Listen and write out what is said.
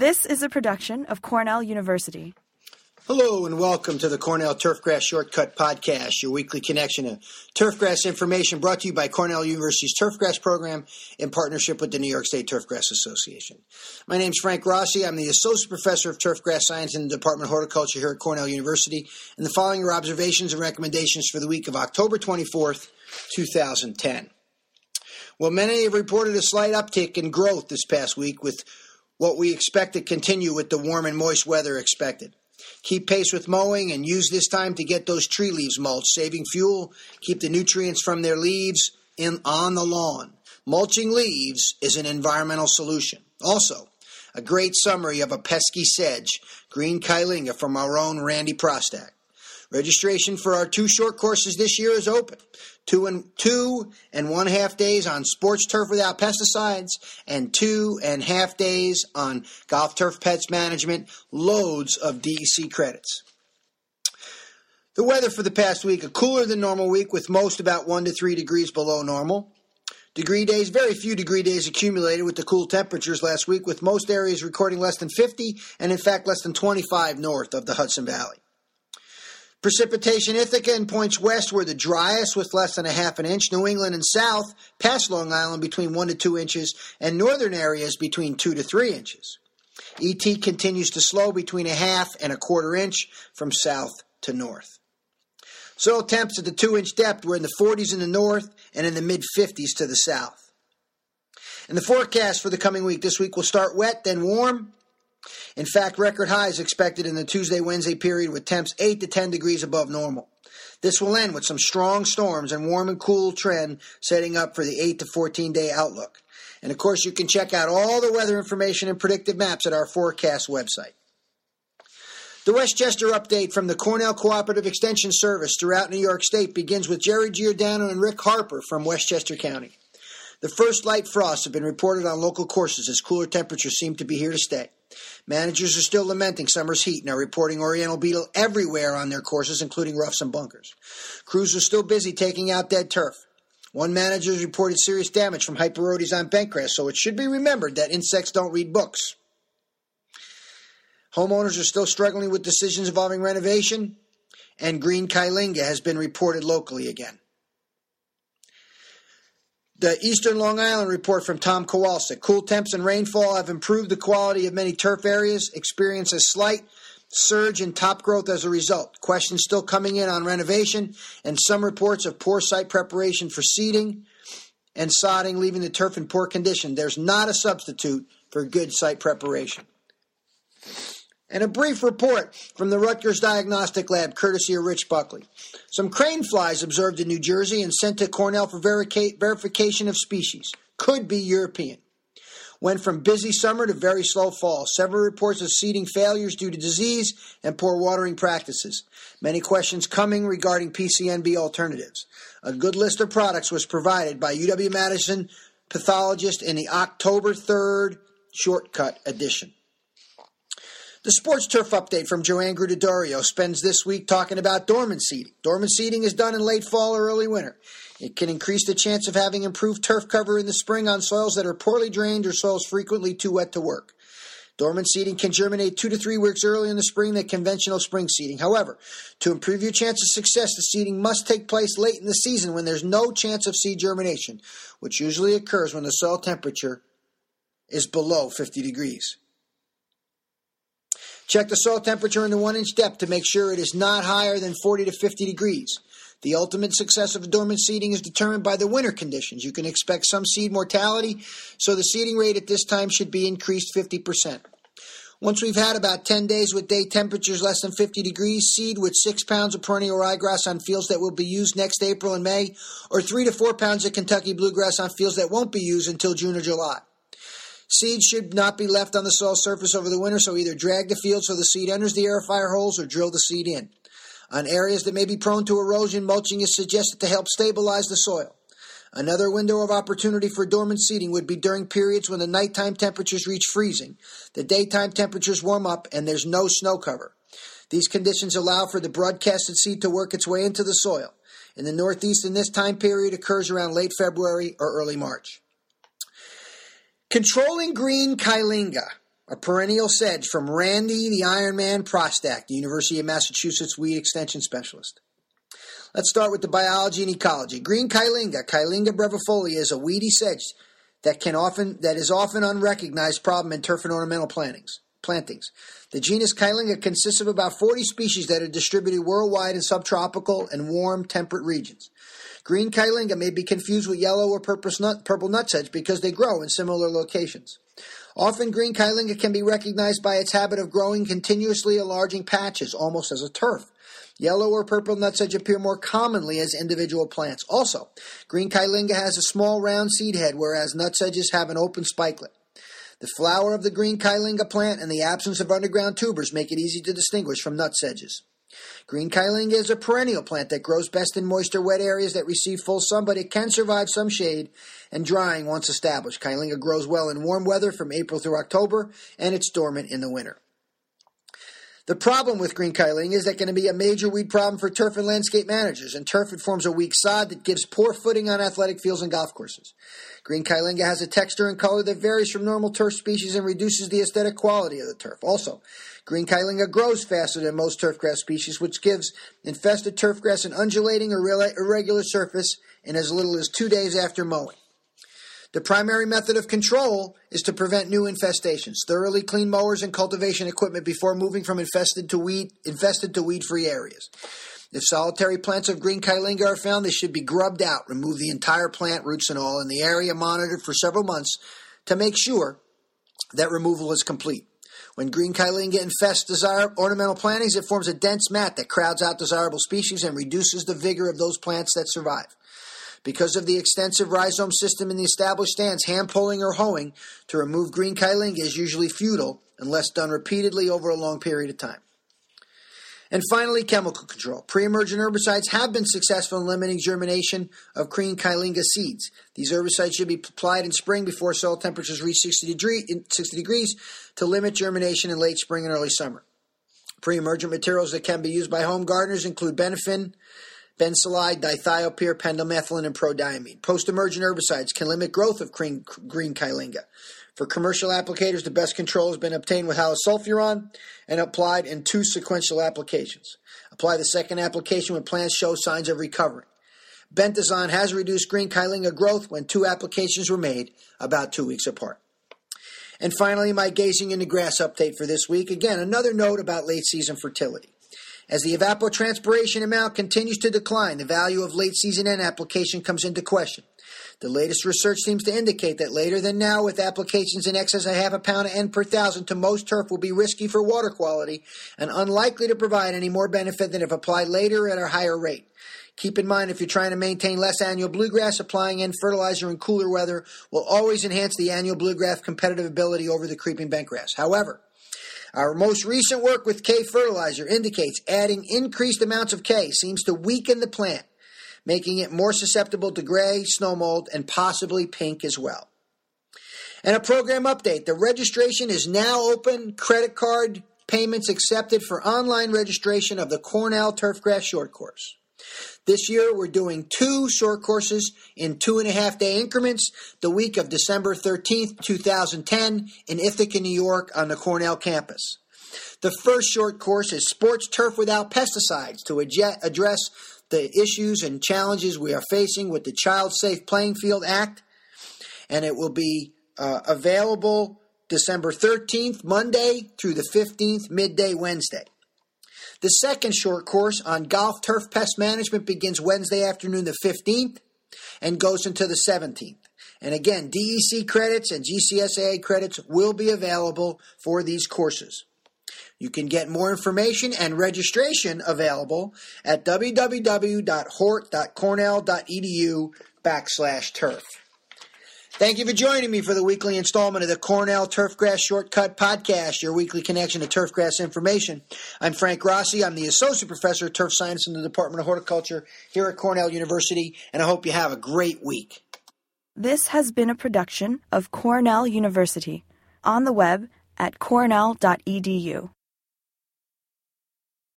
This is a production of Cornell University. Hello and welcome to the Cornell Turfgrass ShortCUTT Podcast, your weekly connection to turfgrass information brought to you by Cornell University's Turfgrass program in partnership with the New York State Turfgrass Association. My name is Frank Rossi. I'm the Associate Professor of Turfgrass Science in the Department of Horticulture here at Cornell University. And the following are observations and recommendations for the week of October 24th, 2010. Well, many have reported a slight uptick in growth this past week with what we expect to continue with the warm and moist weather expected. Keep pace with mowing and use this time to get those tree leaves mulched, saving fuel, keep the nutrients from their leaves in on the lawn. Mulching leaves is an environmental solution. Also, a great summary of a pesky sedge, green Kyllinga from our own Randy Prostak. Registration for our two short courses this year is open. Two and two and one half days on sports turf without pesticides, and two and half days on golf turf pest management. Loads of DEC credits. The weather for the past week: a cooler than normal week, with most about one to three degrees below normal. Degree days, very few degree days accumulated with the cool temperatures last week, with most areas recording less than 50 and, in fact, less than 25 north of the Hudson Valley. Precipitation Ithaca and points west were the driest with less than a half an inch. New England and south past Long Island between one to two inches, and northern areas between two to three inches. ET continues to slow between a half and a quarter inch from south to north. Soil temps at the two inch depth were in the 40s in the north and in the mid 50s to the south. And the forecast for the coming week this week will start wet, then warm, in fact, record highs expected in the Tuesday Wednesday period with temps 8 to 10 degrees above normal. This will end with some strong storms and warm and cool trend setting up for the 8 to 14 day outlook. And of course, you can check out all the weather information and predictive maps at our forecast website. The Westchester update from the Cornell Cooperative Extension Service throughout New York State begins with Jerry Giordano and Rick Harper from Westchester County. The first light frosts have been reported on local courses as cooler temperatures seem to be here to stay. Managers are still lamenting summer's heat and are reporting Oriental beetle everywhere on their courses, including roughs and bunkers. Crews are still busy taking out dead turf. One manager has reported serious damage from hyperodes on bentgrass, so it should be remembered that insects don't read books. Homeowners are still struggling with decisions involving renovation, and green Kyllinga has been reported locally again. The Eastern Long Island report from Tom Kowalczyk. Cool temps and rainfall have improved the quality of many turf areas, experience a slight surge in top growth as a result. Questions still coming in on renovation, and some reports of poor site preparation for seeding and sodding, leaving the turf in poor condition. There's not a substitute for good site preparation. And a brief report from the Rutgers Diagnostic Lab, courtesy of Rich Buckley. Some crane flies observed in New Jersey and sent to Cornell for verification of species. Could be European. Went from busy summer to very slow fall. Several reports of seeding failures due to disease and poor watering practices. Many questions coming regarding PCNB alternatives. A good list of products was provided by UW Madison pathologist in the October 3rd ShortCUTT edition. The Sports Turf update from Joann Gruttadaurio spends this week talking about dormant seeding. Dormant seeding is done in late fall or early winter. It can increase the chance of having improved turf cover in the spring on soils that are poorly drained or soils frequently too wet to work. Dormant seeding can germinate two to three weeks early in the spring than conventional spring seeding. However, to improve your chance of success, the seeding must take place late in the season when there's no chance of seed germination, which usually occurs when the soil temperature is below 50 degrees. Check the soil temperature in the one inch depth to make sure it is not higher than 40 to 50 degrees. The ultimate success of dormant seeding is determined by the winter conditions. You can expect some seed mortality, so the seeding rate at this time should be increased 50%. Once we've had about 10 days with day temperatures less than 50 degrees, seed with 6 pounds of perennial ryegrass on fields that will be used next April and May, or 3 to 4 pounds of Kentucky bluegrass on fields that won't be used until June or July. Seeds should not be left on the soil surface over the winter, so either drag the field so the seed enters the aerifier holes or drill the seed in. On areas that may be prone to erosion, mulching is suggested to help stabilize the soil. Another window of opportunity for dormant seeding would be during periods when the nighttime temperatures reach freezing, the daytime temperatures warm up, and there's no snow cover. These conditions allow for the broadcasted seed to work its way into the soil. In the Northeast, in this time period occurs around late February or early March. Controlling green Kyllinga. a perennial sedge from Randy the Ironman Prostak, the University of Massachusetts weed extension specialist. Let's start with the biology and ecology. Green Kyllinga, Kyllinga brevifolia, is a weedy sedge that can often that is often unrecognized problem in turf and ornamental plantings. Plantings. The genus Kyllinga consists of about 40 species that are distributed worldwide in subtropical and warm temperate regions. Green Kyllinga may be confused with yellow or purple, nut, purple nutsedge because they grow in similar locations. Often green Kyllinga can be recognized by its habit of growing continuously enlarging patches, almost as a turf. Yellow or purple nutsedge appear more commonly as individual plants. Also, green Kyllinga has a small round seed head, whereas nutsedges have an open spikelet. The flower of the green Kyllinga plant and the absence of underground tubers make it easy to distinguish from nutsedges. Green Kyllinga is a perennial plant that grows best in moisture wet areas that receive full sun, but it can survive some shade and drying once established. Kyllinga grows well in warm weather from April through October, and it's dormant in the winter. The problem with green Kyllinga is that going to be a major weed problem for turf and landscape managers. And turf, it forms a weak sod that gives poor footing on athletic fields and golf courses. Green Kyllinga has a texture and color that varies from normal turf species and reduces the aesthetic quality of the turf. Also, green Kyllinga grows faster than most turfgrass species, which gives infested turfgrass an undulating or irregular surface in as little as two days after mowing. The primary method of control is to prevent new infestations. Thoroughly clean mowers and cultivation equipment before moving from infested to weed infested to weed-free areas. If solitary plants of green Kyllinga are found, they should be grubbed out. Remove the entire plant, roots and all, and the area monitored for several months to make sure that removal is complete. When green Kyllinga infests desire ornamental plantings, it forms a dense mat that crowds out desirable species and reduces the vigor of those plants that survive. Because of the extensive rhizome system in the established stands, hand pulling or hoeing to remove green Kyllinga is usually futile unless done repeatedly over a long period of time. And finally, chemical control. Pre-emergent herbicides have been successful in limiting germination of green Kyllinga seeds. These herbicides should be applied in spring before soil temperatures reach 60, degree, 60 degrees to limit germination in late spring and early summer. Pre-emergent materials that can be used by home gardeners include benefin, bensulide, dithiopyr, pendimethalin, and prodiamine. Post-emergent herbicides can limit growth of green, green. For commercial applicators, the best control has been obtained with halosulfuron and applied in two sequential applications. Apply the second application when plants show signs of recovering. Bentazon has reduced green Kyllinga growth when two applications were made about two weeks apart. And finally, my gazing into grass update for this week. Again, another note about late season fertility. As the evapotranspiration amount continues to decline, the value of late season N application comes into question. The latest research seems to indicate that later than now, with applications in excess of half a pound of N per thousand to most turf will be risky for water quality and unlikely to provide any more benefit than if applied later at a higher rate. Keep in mind, if you're trying to maintain less annual bluegrass, applying N fertilizer in cooler weather will always enhance the annual bluegrass competitive ability over the creeping bentgrass. However, our most recent work with K fertilizer indicates adding increased amounts of K seems to weaken the plant, making it more susceptible to gray, snow mold, and possibly pink as well. And a program update. The registration is now open. Credit card payments accepted for online registration of the Cornell Turfgrass Short Course. This year, we're doing two short courses in two and a half day increments the week of December 13th, 2010, in Ithaca, New York, on the Cornell campus. The first short course is Sports Turf Without Pesticides to address the issues and challenges we are facing with the Child Safe Playing Field Act, and it will be uh, available December 13th, Monday, through the 15th, midday Wednesday. The second short course on golf turf pest management begins Wednesday afternoon, the 15th, and goes until the 17th. And again, DEC credits and GCSAA credits will be available for these courses. You can get more information and registration available at www.hort.cornell.edu backslash turf. Thank you for joining me for the weekly installment of the Cornell Turfgrass ShortCUTT Podcast, your weekly connection to turfgrass information. I'm Frank Rossi. I'm the Associate Professor of Turf Science in the Department of Horticulture here at Cornell University, and I hope you have a great week. This has been a production of Cornell University on the web at cornell.edu.